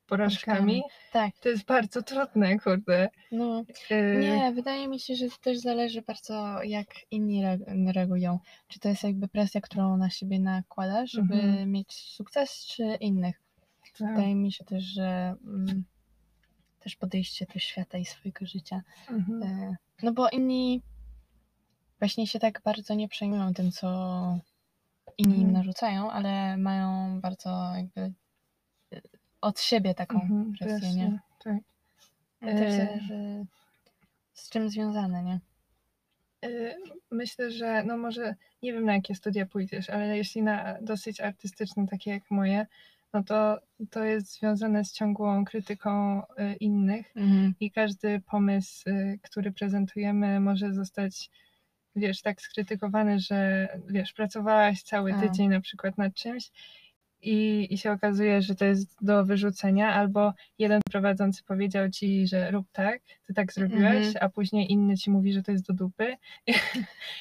Porażkami? Tak, To jest bardzo trudne, kurde. no Y, nie, wydaje mi się, że to też zależy bardzo jak inni re- reagują. Czy to jest jakby presja, którą na siebie nakładasz, żeby Mhm. mieć sukces, czy innych. tak. Wydaje mi się też, że mm, też podejście do świata i swojego życia. Mhm. E, No bo inni właśnie się tak bardzo nie przejmują tym, co inni im Mhm. narzucają, ale mają bardzo jakby e, od siebie taką Mhm, presję, nie? presję, Tak. No też E. zależy z czym związane, nie? Y, Myślę, że no może nie wiem na jakie studia pójdziesz, ale jeśli na dosyć artystyczne, takie jak moje, no to to jest związane z ciągłą krytyką innych i każdy pomysł, który prezentujemy, może zostać, wiesz, tak skrytykowany, że wiesz, pracowałaś cały A. tydzień na przykład nad czymś i, i się okazuje, że to jest do wyrzucenia, albo jeden prowadzący powiedział ci, że rób tak, ty tak zrobiłeś, Mhm. a później inny ci mówi, że to jest do dupy.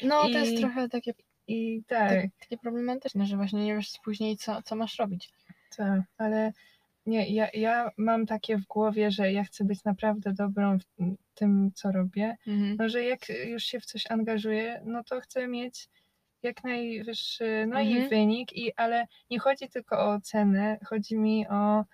No [laughs] to jest I- trochę takie, I tak, tak, takie problematyczne, że właśnie nie wiesz później co, co masz robić. tak, ale nie, ja, ja mam takie w głowie, że ja chcę być naprawdę dobrą w tym, co robię. No, że jak już się w coś angażuję, no to chcę mieć jak najwyższy, no i Mhm. wynik, i, ale nie chodzi tylko o ocenę, chodzi mi o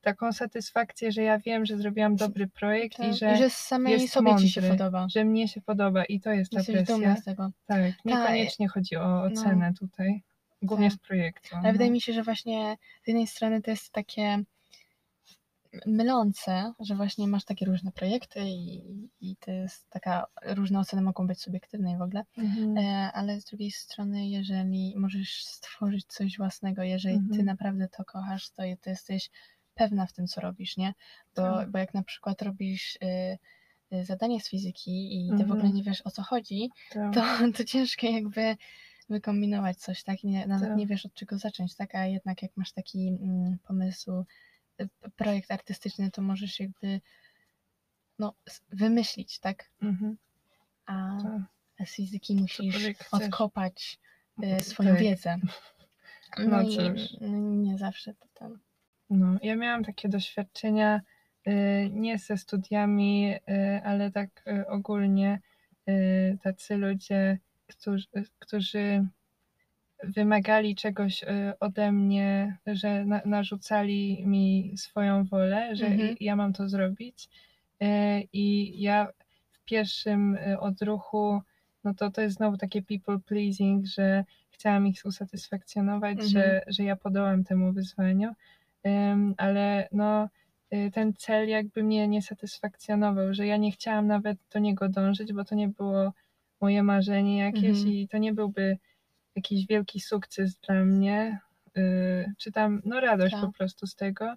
taką satysfakcję, że ja wiem, że zrobiłam dobry projekt Tak, i że, I że samej jest sobie ci się mądry, podoba. że mnie się podoba i to jest ta Jesteś dumna presja. z tego. Tak, niekoniecznie chodzi o ocenę tutaj, głównie Tak. z projektu. Ale no. wydaje mi się, że właśnie z jednej strony to jest takie mylące, że właśnie masz takie różne projekty i, i to jest taka, różne oceny mogą być subiektywne i w ogóle, Mhm. e, ale z drugiej strony, jeżeli możesz stworzyć coś własnego, jeżeli ty Mhm. naprawdę to kochasz, to, to jesteś pewna w tym, co robisz, nie? Bo, Tak. bo jak na przykład robisz y, y, zadanie z fizyki i ty w Mhm. ogóle nie wiesz, o co chodzi, Tak. to, [laughs] to ciężko jakby wykombinować coś, tak? Nie, nawet Tak. nie wiesz od czego zacząć, tak? A jednak jak masz taki mm, pomysł, projekt artystyczny, to możesz jakby no, wymyślić, tak? Mhm. A, Tak. a z fizyki musisz odkopać y, swoją Tak. wiedzę. [laughs] No, No i no, nie zawsze to tam. No, ja miałam takie doświadczenia y, nie ze studiami, y, ale tak y, ogólnie tacy ludzie, którzy, którzy wymagali czegoś y, ode mnie, że na, narzucali mi swoją wolę, że Mhm. ja mam to zrobić. Y, I ja w pierwszym y, odruchu no to to jest znowu takie people pleasing, że chciałam ich usatysfakcjonować, Mhm. że, że ja podołam temu wyzwaniu, ale no ten cel jakby mnie nie satysfakcjonował, że ja nie chciałam nawet do niego dążyć, bo to nie było moje marzenie jakieś Mhm. i to nie byłby jakiś wielki sukces dla mnie, y, czy tam no radość Tak. po prostu z tego.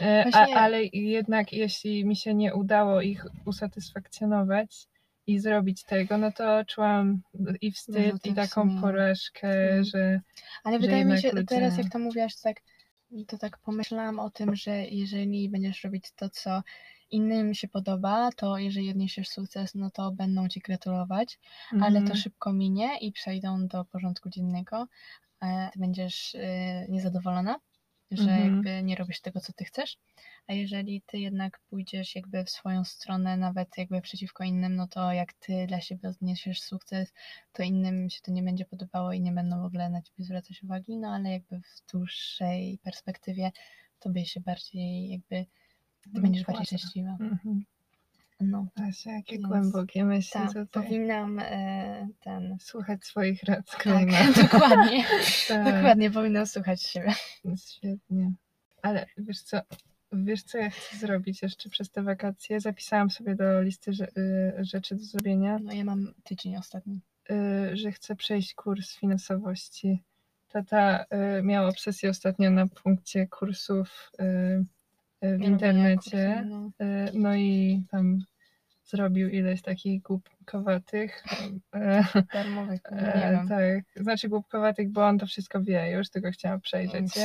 E, A, ale jednak jeśli mi się nie udało ich usatysfakcjonować i zrobić tego, no to czułam i wstyd, Wyrzuty i taką porażkę, że Ale że wydaje mi się, ludzie- teraz jak to mówiłaś, to tak, to tak pomyślałam o tym, że jeżeli będziesz robić to, co innym się podoba, to jeżeli odniesiesz sukces, no to będą ci gratulować, ale to mhm, szybko minie i przejdą do porządku dziennego. Ty będziesz y, niezadowolona, że Mhm. jakby nie robisz tego, co ty chcesz. A jeżeli ty jednak pójdziesz jakby w swoją stronę, nawet jakby przeciwko innym, no to jak ty dla siebie odniesiesz sukces, to innym się to nie będzie podobało i nie będą w ogóle na ciebie zwracać uwagi, no ale jakby w dłuższej perspektywie tobie się bardziej jakby, ty No, będziesz bardziej szczęśliwa. mhm. No, Asia, jakie Więc- głębokie myśli tak, tutaj. powinnam e, ten... Słuchać swoich rad. Tak, Kolejna. [laughs] [laughs] dokładnie, Tak, dokładnie, powinnam słuchać siebie. Świetnie. Ale wiesz co, wiesz co ja chcę zrobić jeszcze przez te wakacje? Zapisałam sobie do listy y, rzeczy do zrobienia. No ja mam tydzień ostatni. y, że chcę przejść kurs finansowości. Tata y, miał obsesję ostatnio na punkcie kursów y, w Robienia internecie. kursów, no. No i tam zrobił ileś takich głupkowatych. y, Darmowych, e, wiem. Tak, znaczy głupkowatych, bo on to wszystko wie już, tylko chciałam przejrzeć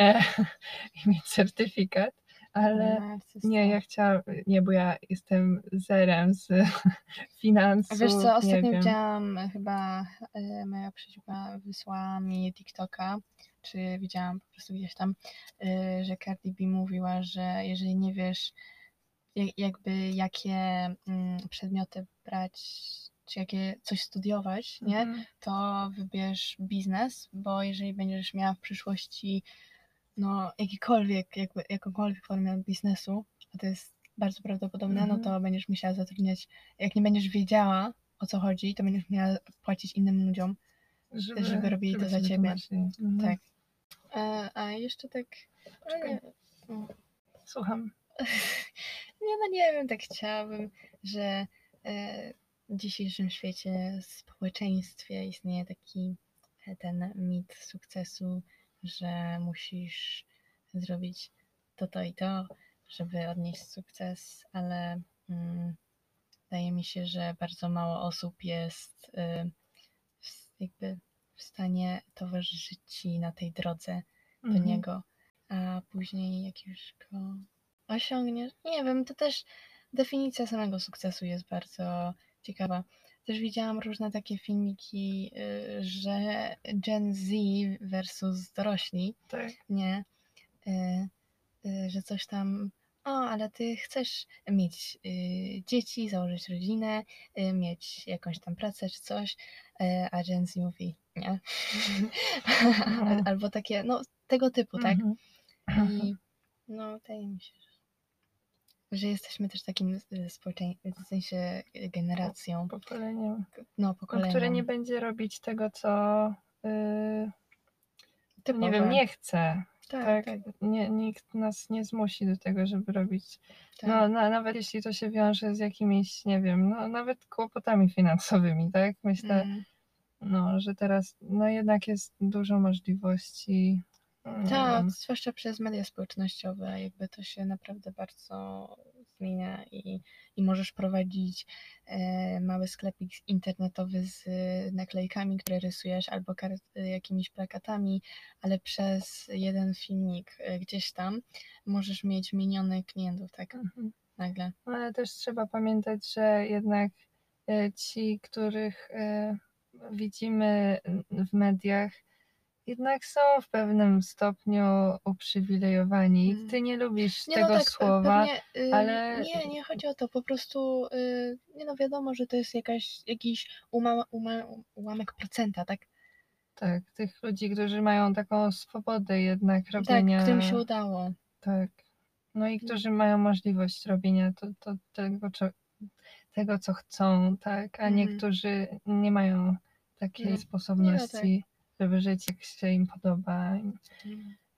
e, [laughs] i mieć certyfikat. Ale Narcysta. nie, ja chciałam, nie, bo ja jestem zerem z [laughs] finansów. Wiesz co, ostatnio widziałam e, chyba e, moja przyjaciółka wysłała mi TikToka, czy widziałam po prostu gdzieś tam, e, że Cardi B mówiła, że jeżeli nie wiesz jak, jakby jakie mm, przedmioty brać, czy jakie coś studiować, nie, Mhm. to wybierz biznes, bo jeżeli będziesz miała w przyszłości no jakikolwiek, jakby, jakąkolwiek formę biznesu, a to jest bardzo prawdopodobne, Mhm. no to będziesz musiała zatrudniać, jak nie będziesz wiedziała o co chodzi, to będziesz miała płacić innym ludziom, żeby robili to za ciebie. Mhm. tak. A, a jeszcze tak, Czekaj. Słucham. [laughs] nie, no nie wiem, tak chciałabym, że e, w dzisiejszym świecie, społeczeństwie istnieje taki e, ten mit sukcesu, że musisz zrobić to, to i to, żeby odnieść sukces, ale mm, wydaje mi się, że bardzo mało osób jest y, jakby w stanie towarzyszyć ci na tej drodze do Mhm. niego, a później jak już go osiągniesz, nie wiem, to też definicja samego sukcesu jest bardzo ciekawa. Też widziałam różne takie filmiki, y, że Gen Z versus dorośli, Tak. nie, y, y, że coś tam, o, ale ty chcesz mieć dzieci, założyć rodzinę, mieć jakąś tam pracę czy coś, a Gen Z mówi nie. [laughs] No. Albo takie, no, tego typu, tak? Mhm. I no, wydaje mi się, że, jesteśmy też takim y, społeczeństwem, w sensie generacją, Pokoleniem. no, No, pokoleniem. które nie będzie robić tego, co yy, typowe. nie wiem, nie chce. tak, Tak, tak, Nie, nikt nas nie zmusi do tego, żeby robić. tak. No, na, nawet jeśli to się wiąże z jakimiś, nie wiem, no nawet kłopotami finansowymi, tak? Myślę, Mm. No, że teraz no jednak jest dużo możliwości. Nie Tak, zwłaszcza przez media społecznościowe, jakby to się naprawdę bardzo zmienia i, i możesz prowadzić e, mały sklepik internetowy z e, naklejkami, które rysujesz, albo kar- e, jakimiś plakatami, ale przez jeden filmik e, gdzieś tam możesz mieć milionów klientów, tak Mhm. nagle. No, ale też trzeba pamiętać, że jednak ci, których widzimy w mediach, jednak są w pewnym stopniu uprzywilejowani. Mm. Ty nie lubisz Nie tego no tak, słowa. pewnie, y, ale- nie, nie chodzi o to, po prostu y, nie no wiadomo, że to jest jakaś, jakiś uma, uma, ułamek procenta, tak? Tak, tych ludzi, którzy mają taką swobodę jednak Tak, robienia. którym się udało. Tak. No i którzy mają możliwość robienia to, to, tego, tego, co chcą, tak, a Mhm. niektórzy nie mają takiej No. sposobności, żeby żyć jak się im podoba.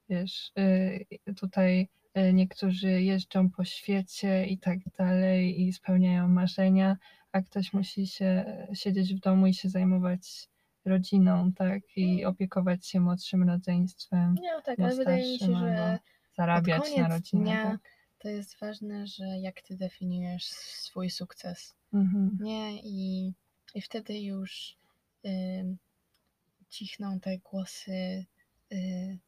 Wiesz, y, tutaj y, niektórzy jeżdżą po świecie i tak dalej i spełniają marzenia, a ktoś musi się siedzieć w domu i się zajmować rodziną, tak, i opiekować się młodszym rodzeństwem, No tak, ale wydaje mi się, że zarabiać na rodzinę. dnia Tak? to jest ważne, że jak ty definiujesz swój sukces. Mhm. Nie, i, i wtedy już cichną te głosy y,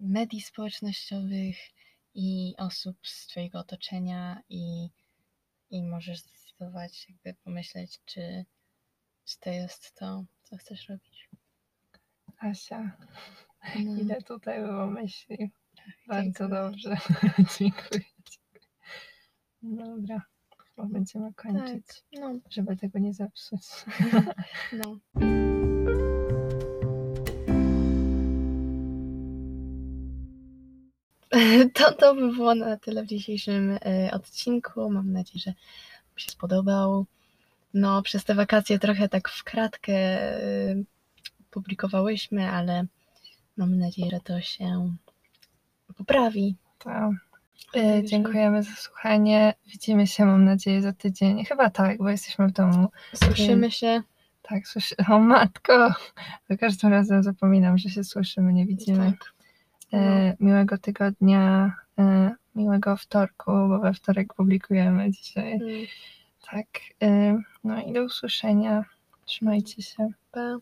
medii społecznościowych i osób z twojego otoczenia i, i możesz zdecydować, jakby pomyśleć, czy, czy to jest to, co chcesz robić. Asia, No, [laughs] ile tutaj było myśli. Bardzo dziękuję. dobrze. [laughs] dziękuję. Dobra, chyba będziemy kończyć, No, żeby tego nie zepsuć. [laughs] no. [laughs] To, to by było na tyle w dzisiejszym e, odcinku. Mam nadzieję, że Wam się spodobał. No, przez te wakacje trochę tak w kratkę e, publikowałyśmy, ale mam nadzieję, że to się poprawi. Także- dziękujemy za słuchanie. Widzimy się, mam nadzieję, za tydzień. Chyba tak, bo jesteśmy w domu. Słyszymy się. Tak, słyszy... O matko! Za każdym razem zapominam, że się słyszymy, nie widzimy. Tak. No. E, miłego tygodnia, e, miłego wtorku, bo we wtorek publikujemy dzisiaj. Mm, Tak. E, no i do usłyszenia. Trzymajcie się. Pa.